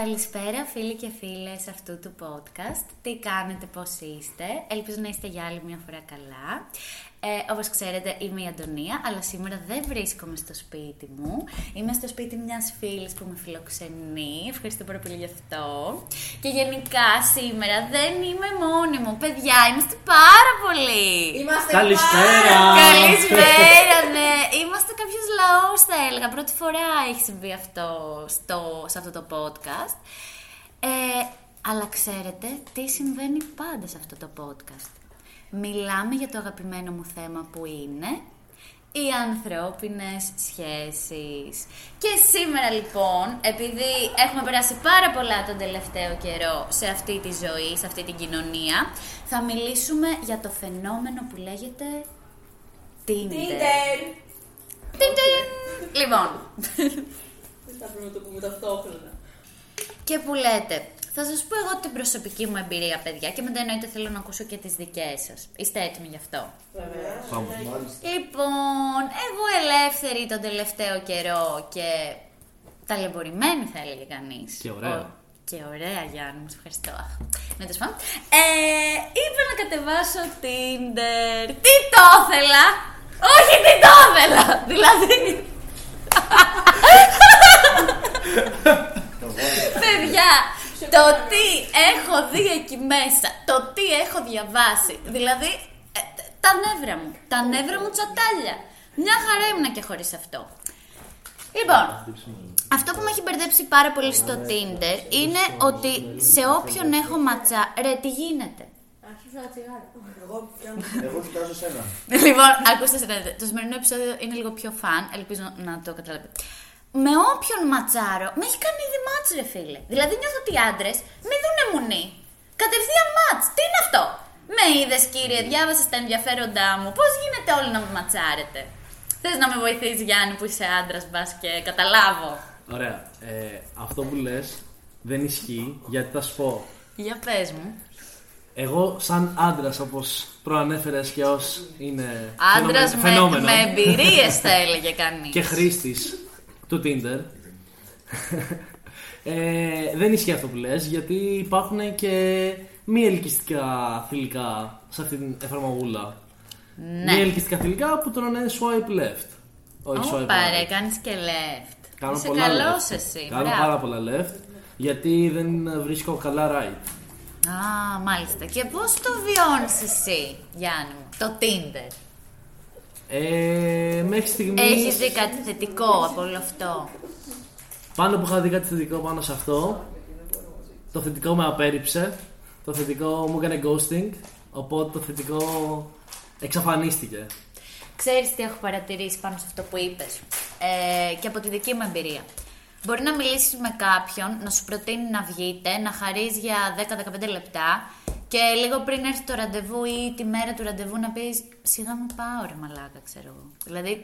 Καλησπέρα φίλοι και φίλες αυτού του podcast. Τι κάνετε, πώς είστε. Ελπίζω να είστε για άλλη μια φορά καλά. Ε, όπως ξέρετε είμαι η Αντωνία, αλλά σήμερα δεν βρίσκομαι στο σπίτι μου. Είμαι στο σπίτι μιας φίλης που με φιλοξενεί. Ευχαριστώ πάρα πολύ γι' αυτό. Και γενικά σήμερα δεν είμαι μόνη μου. Παιδιά, είμαστε πάρα πολλοί. Είμαστε Καλησπέρα. Καλησπέρα, ναι. Είμαστε κάποιος λαός, θα έλεγα. Πρώτη φορά έχει συμβεί αυτό στο, σε αυτό το podcast. Ε, αλλά ξέρετε τι συμβαίνει πάντα σε αυτό το podcast. Μιλάμε για το αγαπημένο μου θέμα που είναι οι ανθρώπινες σχέσεις. Και σήμερα λοιπόν, επειδή έχουμε περάσει πάρα πολλά τον τελευταίο καιρό σε αυτή τη ζωή, σε αυτή την κοινωνία, θα μιλήσουμε για το φαινόμενο που λέγεται Tinder. Tinder! Τιν-τιν. Λοιπόν, Δεν θα πρέπει να το πούμε ταυτόχρονα. και που λέτε, θα σας πω εγώ την προσωπική μου εμπειρία, παιδιά, και μετά εννοείται θέλω να ακούσω και τις δικές σας. Είστε έτοιμοι γι' αυτό; Βέβαια. Πάμε. Λοιπόν, εγώ ελεύθερη τον τελευταίο καιρό και ταλαιπωρημένη θα έλεγε κανείς. Και ωραία. Ο- Και ωραία, Γιάννη, μου σε ευχαριστώ. Αχ, Ναι, τέλος πάντων. Ε, είπα να κατεβάσω Tinder. Τι το ήθελα! Όχι, τι το ήθελα! Δηλαδή... Παιδιά, το τι έχω δει εκεί μέσα, το τι έχω διαβάσει, δηλαδή ε, τα νεύρα μου, τα νεύρα μου τσατάλια. Μια χαρά ήμουνα και χωρίς αυτό. Λοιπόν, αυτό που με έχει μπερδέψει πάρα πολύ στο Tinder είναι ότι σε όποιον έχω ματσά, ρε τι γίνεται; Άρχισα να τσιγάρα. Εγώ πια. Εγώ κοιτάζω σένα. Λοιπόν, ακούστε, συνέβη. το σημερινό επεισόδιο είναι λίγο πιο φαν, ελπίζω να το καταλάβετε. Με όποιον ματσάρω, με έχει κάνει ήδη μάτς ρε φίλε. Δηλαδή νιώθω ότι οι άντρες με δούνε μουνί. Κατευθείαν μάτς. Τι είναι αυτό; Με είδες κύριε, διάβασες τα ενδιαφέροντά μου. Πώς γίνεται όλοι να με ματσάρετε; Θες να με βοηθήσεις Γιάννη που είσαι άντρας, μπας και καταλάβω. Ωραία. Ε, αυτό που λες δεν ισχύει γιατί θα σου πω. Για πες μου. Εγώ, σαν άντρας, όπως προανέφερες και ως είναι Άντρας φαινόμε- με, φαινόμενο με εμπειρίες θα έλεγε κανείς. και χρήστης του Tinder. ε, δεν ισχύει αυτό που λες γιατί υπάρχουν και μη ελκυστικά θηλυκά σε αυτή την εφαρμογούλα. Ναι. Μη ελκυστικά θηλυκά που τρώνε swipe left. Όχι swipe Ωπα ρε, right. κάνεις και left. Κάνω Είσαι πολλά καλός left. εσύ. Κάνω μπράβο. πάρα πολλά left γιατί δεν βρίσκω καλά right. Α, μάλιστα. Και πώς το βιώνεις εσύ, Γιάννη μου, το Tinder; Ε, μέχρι στιγμή. Έχεις δει κάτι θετικό από όλο αυτό; Πάνω που είχα δει κάτι θετικό πάνω σε αυτό, το θετικό με απέρριψε. Το θετικό μου έκανε ghosting. Οπότε το θετικό εξαφανίστηκε. Ξέρεις τι έχω παρατηρήσει πάνω σε αυτό που είπες. Ε, και από τη δική μου εμπειρία. Μπορεί να μιλήσεις με κάποιον, να σου προτείνει να βγείτε, να χαρείς για 10-15 λεπτά και λίγο πριν έρθει το ραντεβού ή τη μέρα του ραντεβού να πεις σιγά μου πάω ρε μαλάκα, ξέρω εγώ. Δηλαδή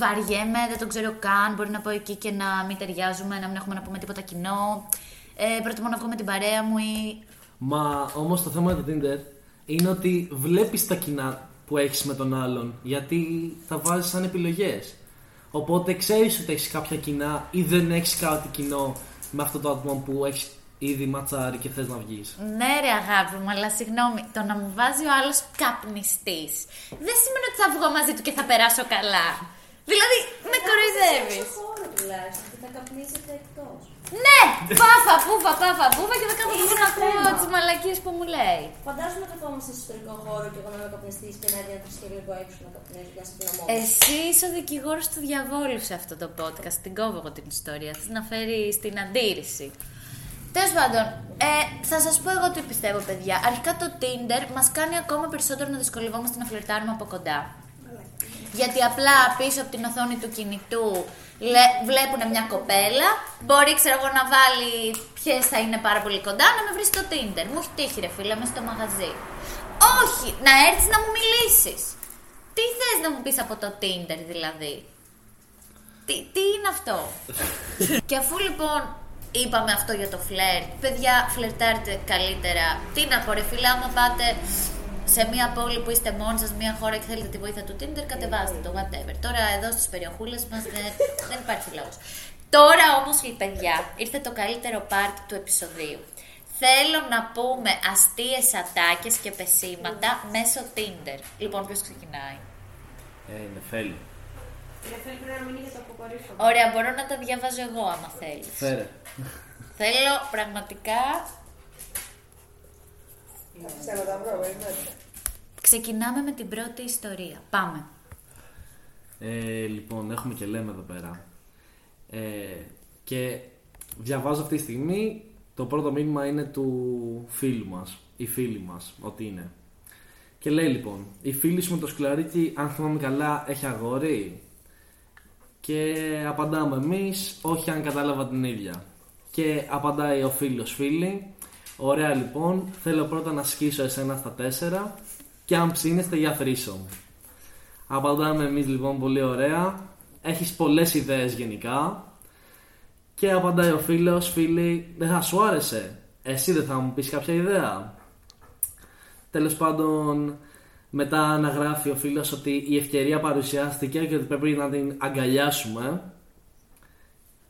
βαριέμαι, δεν το ξέρω καν, μπορεί να πω εκεί και να μην ταιριάζουμε, να μην έχουμε να πούμε τίποτα κοινό. Ε, προτιμώ να βγω με την παρέα μου ή Μα όμως το θέμα με το Tinder είναι ότι βλέπεις τα κοινά που έχεις με τον άλλον. Γιατί τα βάζεις σαν επιλογές. Οπότε ξέρεις ότι έχεις κάποια κοινά ή δεν έχεις κάτι κοινό με αυτό το άτομο που έχεις ήδη ματσάρει και θες να βγεις. Ναι, ρε αγάπη μου, αλλά συγγνώμη, το να μου βάζει ο άλλος καπνιστής δεν σημαίνει ότι θα βγω μαζί του και θα περάσω καλά. Δηλαδή, με κοροϊδεύεις. Σε χώρο τουλάχιστον και θα καπνίζετε εκτός. Ναι! Πάφα, πούφα, πάφα, πούφα και δεν κάνω να ακούω τις μαλακίες που μου λέει. Φαντάζομαι να καθόμαστε σε εσωτερικό χώρο και εγώ να είμαι καπνιστής και να έρθει και λίγο έξω να καπνίζει για σπιναμό. Εσύ είσαι ο δικηγόρος του διαβόλου σε αυτό το podcast. Την κόβω εγώ την ιστορία. Θε να φέρει την αντίρρηση. Τέλος πάντων, ε, θα σας πω εγώ τι πιστεύω, παιδιά. Αρχικά το Tinder μας κάνει ακόμα περισσότερο να δυσκολευόμαστε να φλερτάρουμε από κοντά. Γιατί απλά πίσω από την οθόνη του κινητού βλέπουν μια κοπέλα. Μπορεί, ξέρω εγώ, να βάλει ποιες θα είναι πάρα πολύ κοντά, να με βρει στο Tinder. Μου έχει τύχει, ρε φίλε, μέσα στο μαγαζί. Όχι, να έρθεις να μου μιλήσεις. Τι θες να μου πεις από το Tinder δηλαδή; Τι, τι είναι αυτό; και αφού λοιπόν είπαμε αυτό για το φλερτ, παιδιά φλερτάρτε καλύτερα. Τι να πω ρε φίλε, άμα πάτε σε μια πόλη που είστε μόνοι σας, μια χώρα και θέλετε τη βοήθεια του Tinder, κατεβάστε το, whatever. Τώρα εδώ στις περιοχούλες μας δεν, δεν υπάρχει λόγος. Τώρα όμως, παιδιά, ήρθε το καλύτερο part του επεισοδίου. Θέλω να πούμε αστείες ατάκες και πεσήματα μέσω Tinder. Λοιπόν, ποιος ξεκινάει; Ε, είναι φέλη. Για θέλει πρέπει να μείνει για το αποκορύφωμα. Ωραία, μπορώ να τα διαβάζω εγώ άμα θέλεις. Φέρε. Θέλω πραγματικά... Ξέρω τα βρω, περιμένετε. Ξεκινάμε με την πρώτη ιστορία. Πάμε. Ε, λοιπόν, έχουμε και λέμε εδώ πέρα. Ε, και διαβάζω αυτή τη στιγμή το πρώτο μήνυμα είναι του φίλου μας, η φίλη μας, ότι είναι. Και λέει λοιπόν, η φίλη σου με το σκλαρίκι, αν θυμάμαι καλά, έχει αγόρι; Και απαντάμε εμείς, όχι αν κατάλαβα την ίδια. Και απαντάει ο φίλος φίλη, ωραία λοιπόν, θέλω πρώτα να σκίσω εσένα στα τέσσερα και αν ψήνεστε για θρήσο. Απαντάμε εμείς λοιπόν πολύ ωραία, έχεις πολλές ιδέες γενικά, και απαντάει ο φίλος, φίλη, δεν θα σου άρεσε. Εσύ δεν θα μου πεις κάποια ιδέα. Τέλος πάντων, μετά να γράφει ο φίλος ότι η ευκαιρία παρουσιάστηκε και ότι πρέπει να την αγκαλιάσουμε.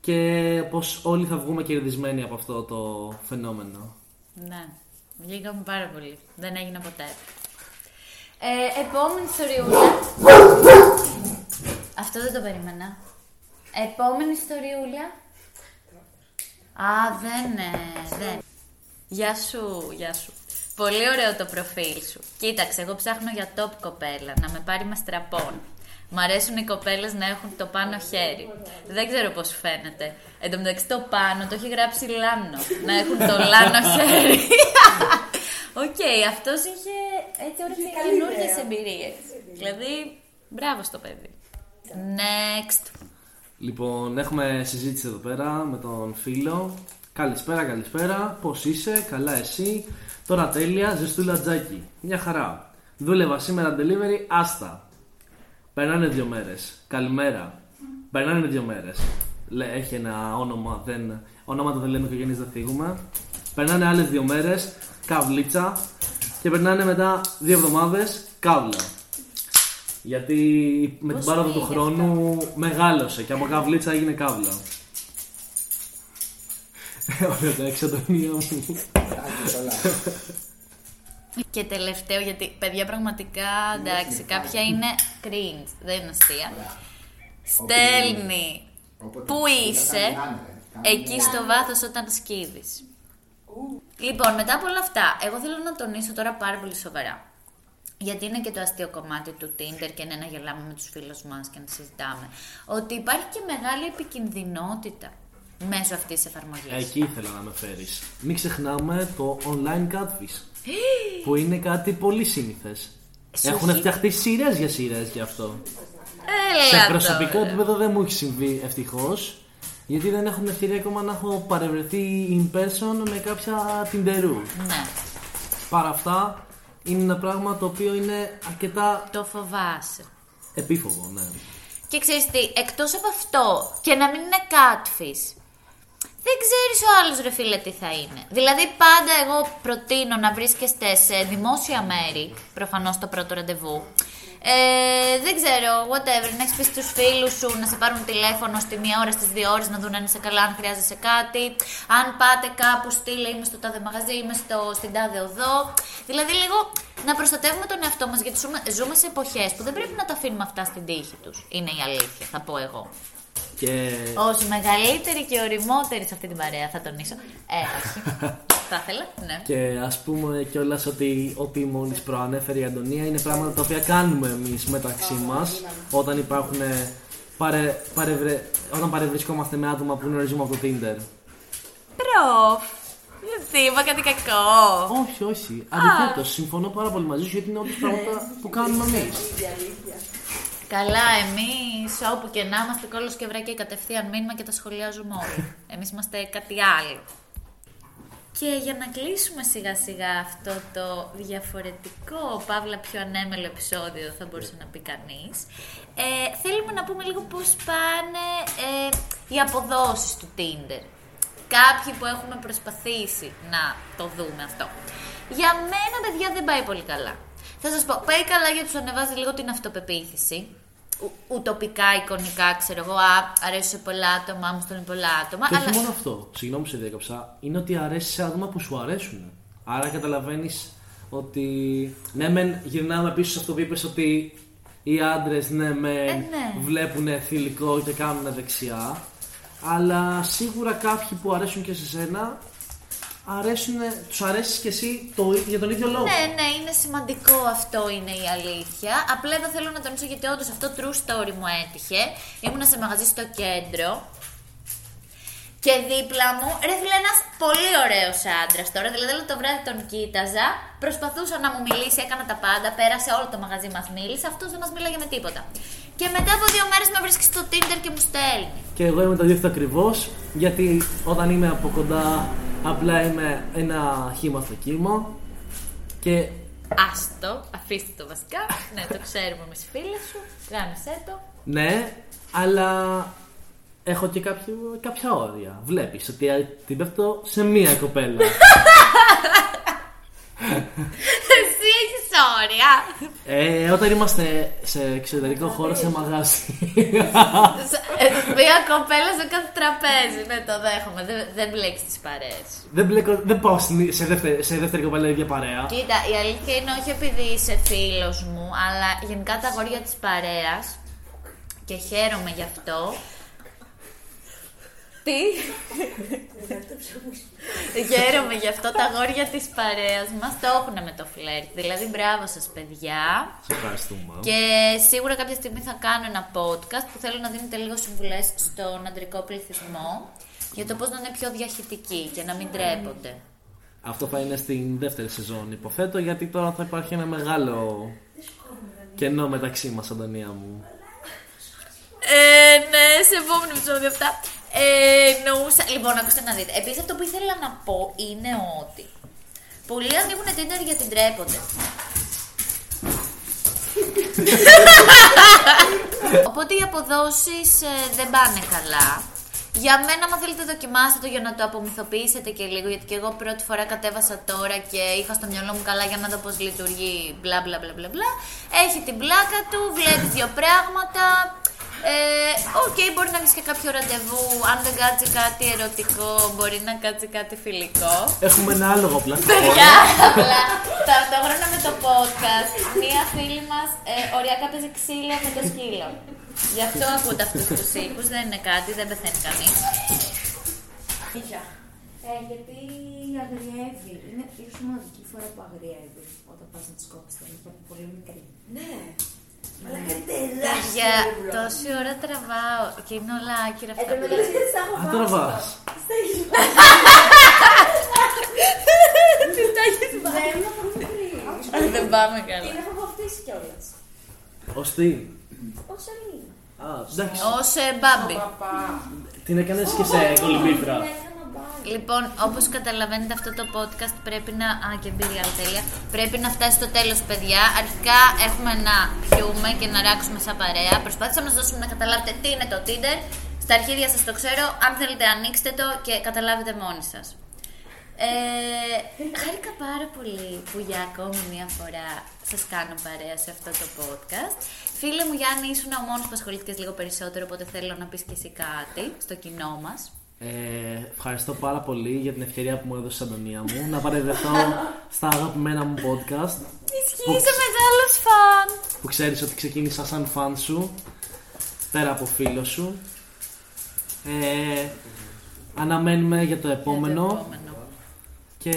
Και πως όλοι θα βγούμε κερδισμένοι από αυτό το φαινόμενο. Ναι, βγήκαμε πάρα πολύ. Δεν έγινε ποτέ. Ε, επόμενη ιστοριούλα. Αυτό δεν το περίμενα. Επόμενη ιστοριούλα. Α, δεν, ε, δεν. Γεια σου, γεια σου. Πολύ ωραίο το προφίλ σου. Κοίταξε, εγώ ψάχνω για top κοπέλα, να με πάρει με στραπών. Μ' αρέσουν οι κοπέλες να έχουν το πάνω χέρι. Δεν ξέρω πώς σου φαίνεται. Εν τω μεταξύ το πάνω το έχει γράψει Λάνο. να έχουν το Λάνο χέρι. Οκ, αυτός είχε έτσι ωραίες Είχε καλή καινούργιες ιδέα. εμπειρίες. Δηλαδή, μπράβο στο παιδί. Next. Λοιπόν, έχουμε συζήτηση εδώ πέρα με τον φίλο. Καλησπέρα, καλησπέρα. Πώς είσαι, καλά εσύ. Τώρα τέλεια, ζεστούλα τζάκι. Μια χαρά. Δούλευα σήμερα delivery, άστα. Περνάνε δύο μέρες. Καλημέρα. Περνάνε δύο μέρες. Έχει ένα όνομα, δεν, ονόματα δεν λέμε οικογένειε, δεν θίγουμε. Περνάνε άλλες δύο μέρες, καβλίτσα. Και περνάνε μετά δύο εβδομάδες, καύλα. Γιατί με την Πώς πάροδο του πήγε χρόνου μεγάλωσε και από καβλίτσα έγινε καύλα. Ωραία, τα εξατονία μου. Και τελευταίο, γιατί παιδιά πραγματικά εντάξει, κάποια είναι cringe, δεν είναι αστεία. Στέλνει πού είσαι εκεί στο βάθος όταν σκύβεις. Λοιπόν, μετά από όλα αυτά, εγώ θέλω να τονίσω τώρα πάρα πολύ σοβαρά. Γιατί είναι και το αστείο κομμάτι του Tinder και είναι να γελάμε με τους φίλους μας και να συζητάμε. Ότι υπάρχει και μεγάλη επικινδυνότητα μέσω αυτής της εφαρμογής. Εκεί ήθελα να με φέρει. Μην ξεχνάμε το online catfish. που είναι κάτι πολύ σύνηθες. Σου Έχουν έχει- φτιαχτεί σειρές για σειρές γι' αυτό. Έλα Σε προσωπικό τώρα. επίπεδο δεν μου έχει συμβεί ευτυχώς. Γιατί δεν έχουν ευκαιρία ακόμα να έχω παρευρεθεί in person με κάποια τιντερού. Ναι, Παρά αυτά, είναι ένα πράγμα το οποίο είναι αρκετά το φοβάσαι. επίφοβο, ναι. Και ξέρεις τι, εκτός από αυτό και να μην είναι catfish, δεν ξέρεις ο άλλος ρε φίλε τι θα είναι. Δηλαδή πάντα εγώ προτείνω να βρίσκεστε σε δημόσια μέρη, προφανώς το πρώτο ραντεβού. Ε, δεν ξέρω, whatever, να έχεις πεις στους φίλους σου να σε πάρουν τηλέφωνο στη μία ώρα, στις δύο ώρες να δουν αν είσαι καλά, αν χρειάζεσαι κάτι. Αν πάτε κάπου, στείλε είμαι στο τάδε μαγαζί, είμαι στο, στην τάδε οδό. Δηλαδή λίγο να προστατεύουμε τον εαυτό μας, γιατί ζούμε, ζούμε σε εποχές που δεν πρέπει να τα αφήνουμε αυτά στην τύχη τους. Είναι η αλήθεια, θα πω εγώ. Και Όσο μεγαλύτερη και οριμότερη σε αυτή την παρέα, θα τονίσω. Ε, όχι. θα ήθελα, ναι. Και ας πούμε κιόλας ότι ό,τι μόλις προανέφερε η Αντωνία είναι πράγματα τα οποία κάνουμε εμείς μεταξύ μας όταν υπάρχουν. Παρε, παρευρε, όταν παρευρισκόμαστε με άτομα που γνωρίζουμε από το Tinder. Προφ. Γιατί είπα κάτι κακό. Όχι, όχι. Αντιθέτως, συμφωνώ πάρα πολύ μαζί σου γιατί είναι όντως πράγματα που κάνουμε εμείς. Καλά, εμείς όπου και να είμαστε κόλλος και βρακή κατευθείαν μήνυμα και τα σχολιάζουμε όλοι. Εμείς είμαστε κάτι άλλο. Και για να κλείσουμε σιγά σιγά αυτό το διαφορετικό, παύλα πιο ανέμελο επεισόδιο θα μπορούσε να πει κανείς, ε, θέλουμε να πούμε λίγο πώς πάνε ε, οι αποδόσεις του Tinder. Κάποιοι που έχουμε προσπαθήσει να το δούμε αυτό. Για μένα, παιδιά, δεν πάει πολύ καλά. Θα σας πω, πάει καλά γιατί σου ανεβάζει λίγο την αυτοπεποίθηση. ου- ουτοπικά, εικονικά, ξέρω εγώ, α, αρέσει σε πολλά άτομα, μου στέλνουν πολλά άτομα. Και όχι αλλά μόνο αυτό, συγγνώμη που σε διέκοψα, είναι ότι αρέσει σε άτομα που σου αρέσουν. Άρα καταλαβαίνεις ότι. Ναι, μεν γυρνάμε πίσω σε αυτό που είπες ότι οι άντρες, ναι, μεν Ε, ναι. βλέπουν θηλυκό και κάνουν δεξιά. Αλλά σίγουρα κάποιοι που αρέσουν και σε σένα, αρέσουν, τους αρέσεις και εσύ το, για τον ίδιο λόγο; Ναι, ναι, είναι σημαντικό αυτό είναι η αλήθεια. Απλά εδώ θέλω να τονίσω γιατί όντως αυτό true story μου έτυχε. Ήμουνα σε μαγαζί στο κέντρο και δίπλα μου, ρε φίλε, ένας πολύ ωραίος άντρας τώρα. Δηλαδή, όλο το βράδυ τον κοίταζα, προσπαθούσα να μου μιλήσει, έκανα τα πάντα, πέρασε όλο το μαγαζί μας μίλησε, αυτός δεν μας μίλαγε με τίποτα. Και μετά από δύο μέρες με βρίσκει στο Tinder και μου στέλνει. Και εγώ είμαι το αντίθετο ακριβώς, γιατί όταν είμαι από κοντά, απλά είμαι ένα χήμα στο κύμα. Και Άστο, αφήστε το βασικά. ναι, το ξέρουμε με τις φίλες σου. Γάμισέ το. ναι, αλλά έχω και κάποιο, κάποια όρια. Βλέπεις ότι την πέφτω σε μία κοπέλα. Εσύ έχεις όρια. ε, όταν είμαστε σε εξωτερικό χώρο, σε μαγάζι. Ε, Μία κοπέλα σε κάθε τραπέζι. Ναι, το δέχομαι. Δεν, δεν μπλέκεις τις παρέες. δεν, μπλέκω, δεν πάω στην- σε δεύτερη, σε δεύτερη κοπέλα ίδια παρέα. Κοίτα, η αλήθεια είναι όχι επειδή είσαι φίλος μου, αλλά γενικά τα αγόρια της παρέας. Και χαίρομαι γι' αυτό. Τι; χαίρομαι γι' αυτό τα αγόρια της παρέας μας το έχουν με το φλερτ. Δηλαδή, μπράβο σας, παιδιά. Σε ευχαριστούμε. Και σίγουρα κάποια στιγμή θα κάνω ένα podcast που θέλω να δίνετε λίγο συμβουλές στον αντρικό πληθυσμό για το πώς να είναι πιο διαχειτικοί και να μην τρέπονται. Αυτό θα είναι στην δεύτερη σεζόν, υποθέτω, γιατί τώρα θα υπάρχει ένα μεγάλο κενό μεταξύ μας, Αντωνία μου. Ε, ναι, σε επόμενο επεισόδιο αυτά. Ε, εννοούσα. Λοιπόν, ακούστε να δείτε. Επίσης, αυτό που ήθελα να πω είναι ότι πολλοί ανοίγουν Tinder γιατί ντρέπονται. Οπότε οι αποδόσεις δεν πάνε καλά. Για μένα, άμα θέλετε, δοκιμάστε το για να το απομυθοποιήσετε και λίγο. Γιατί και εγώ πρώτη φορά κατέβασα τώρα και είχα στο μυαλό μου καλά για να δω πώς λειτουργεί. Μπλα μπλα μπλα μπλα. μπλα. Έχει την πλάκα του, βλέπει δύο πράγματα. Ε, Οκ, μπορεί να βρει και κάποιο ραντεβού. Αν δεν κάτσει κάτι ερωτικό, μπορεί να κάτσει κάτι φιλικό. Έχουμε ένα άλογο πλαστικό. Παιδιά, απλά ταυτόχρονα με το podcast, μία φίλη μας ε, οριακά παίζει ξύλο με το σκύλο. Γι' αυτό ακούτε αυτούς τους ήχους. Δεν είναι κάτι, δεν πεθαίνει κανείς. Ε, γιατί αγριεύει. Είναι ίσω μοναδική φορά που αγριεύει όταν πας να της κόψεις τα νύχια από πολύ μικρή. Ναι. Αλλά κάτι Για τόση ώρα τραβάω και είναι όλα άκυρα αυτά. Εν τω μεταξύ δεν τα έχω Αν τώρα βάς. Δεν είναι πολύ μικρή. Δεν πάμε καλά. Την έχω βαφτίσει κιόλας. Ως τι; Ω Σελίνα. Α, εντάξει. Ω Μπάμπι. Την έκανες και σε κολυμπήθρα. Έκανα μπάρ. Λοιπόν, όπως καταλαβαίνετε, αυτό το podcast πρέπει να. Α, και μπήρε άλλη τέλεια. Πρέπει να φτάσει στο τέλος, παιδιά. Αρχικά έχουμε να πιούμε και να ράξουμε σαν παρέα. Προσπάθησα να σας δώσουμε να καταλάβετε τι είναι το Tinder. Στα αρχίδια σας το ξέρω. Αν θέλετε, ανοίξτε το και καταλάβετε μόνοι σας. Ε, χάρηκα πάρα πολύ που για ακόμη μία φορά σας κάνω παρέα σε αυτό το podcast. Φίλε μου Γιάννη, ήσουν ο μόνος που ασχολήθηκες λίγο περισσότερο, οπότε θέλω να πεις και εσύ κάτι στο κοινό μας. Ε, ευχαριστώ πάρα πολύ για την ευκαιρία που μου έδωσες Αντωνία μου να παρευρεθώ στα αγαπημένα μου podcast Ισχύει, είσαι μεγάλος φαν! που ξέρεις ότι ξεκίνησα σαν φαν σου πέρα από φίλο σου ε, αναμένουμε για το επόμενο Για το επόμενο. και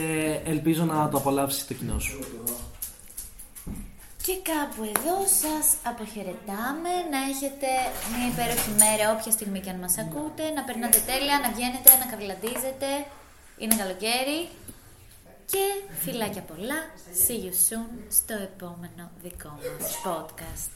ελπίζω να το απολαύσεις το κοινό σου Και κάπου εδώ σας αποχαιρετάμε, να έχετε μια υπέροχη μέρα όποια στιγμή και αν μας ακούτε, να περνάτε τέλεια, να βγαίνετε, να καβλαντίζετε, είναι καλοκαίρι. Και φιλάκια πολλά, see you soon στο επόμενο δικό μας podcast.